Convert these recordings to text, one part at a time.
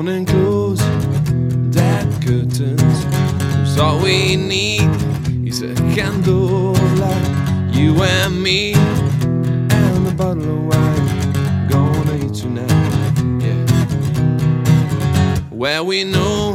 on and that curtains. Cause all we need is a candlelight, you and me, and a bottle of wine. Gonna eat tonight, yeah. Where we know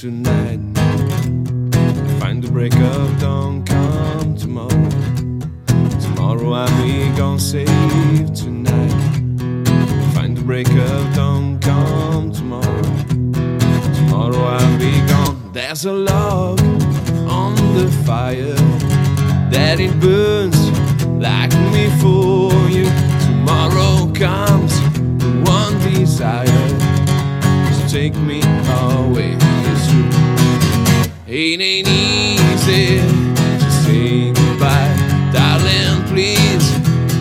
tonight. Find the break of dawn, come tomorrow. Tomorrow I'll be gone, save tonight. Find the break of dawn, come tomorrow. Tomorrow I'll be gone. There's a log on the fire that it burns like me for you. Tomorrow comes the one desire to take me away. It ain't easy to say goodbye, darling. Please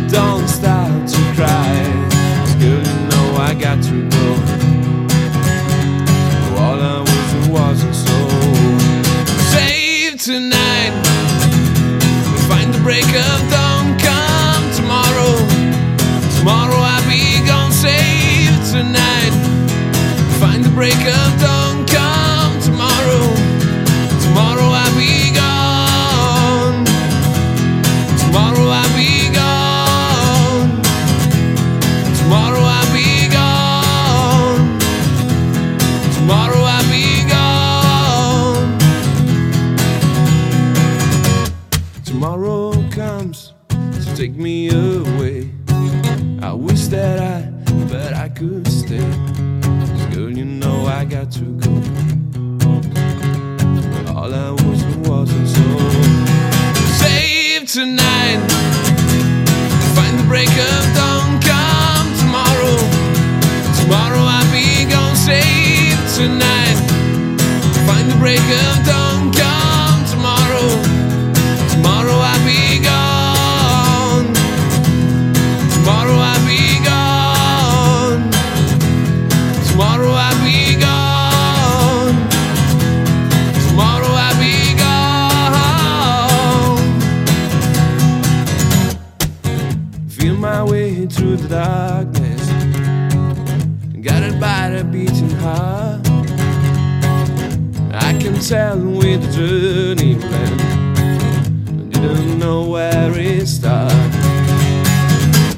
don't start to cry. girl, you know I got to go. All I was wasn't so. Save tonight. Find the break of dawn. Come tomorrow. Tomorrow I'll be gone. Save tonight. Find the break of dawn. Comes to take me away. I wish that I, but I could stay. 'Cause girl, you know I got to go. All I was wasn't so. Save tonight. Find the break of dawn. Come tomorrow. Tomorrow I'll be gone. Save tonight. Find the break of dawn. Feel my way through the darkness. Guided by the beating heart. I can tell with the journey plan. Didn't know where it started.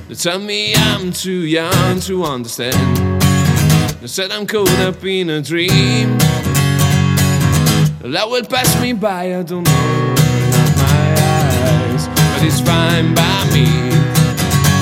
They tell me I'm too young to understand. They said I'm caught up in a dream. That will pass me by, I don't know. Not my eyes, but it's fine by me.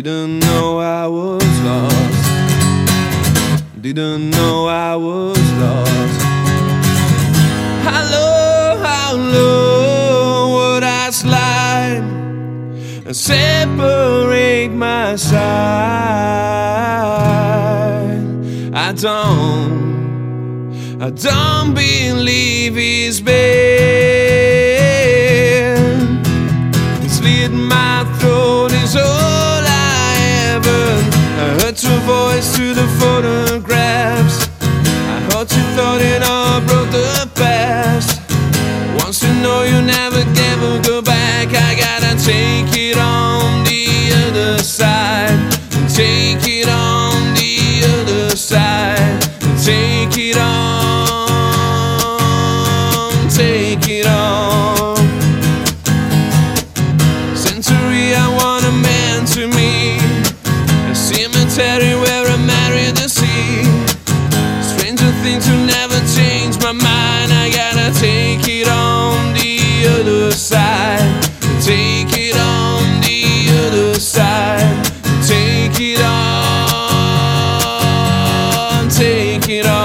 Didn't know I was lost. Didn't know I was lost. How low, how low would I slide and separate my side? I don't, I don't believe been. Voice through the photographs. my mind. I gotta take it on the other side. Take it on the other side. Take it on. Take it on.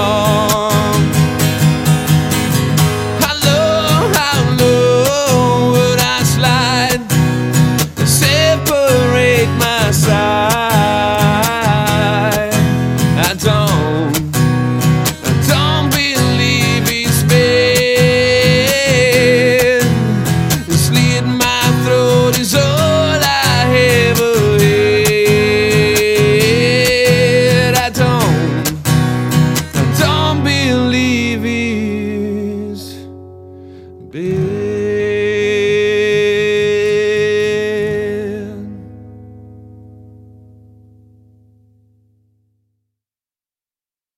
Big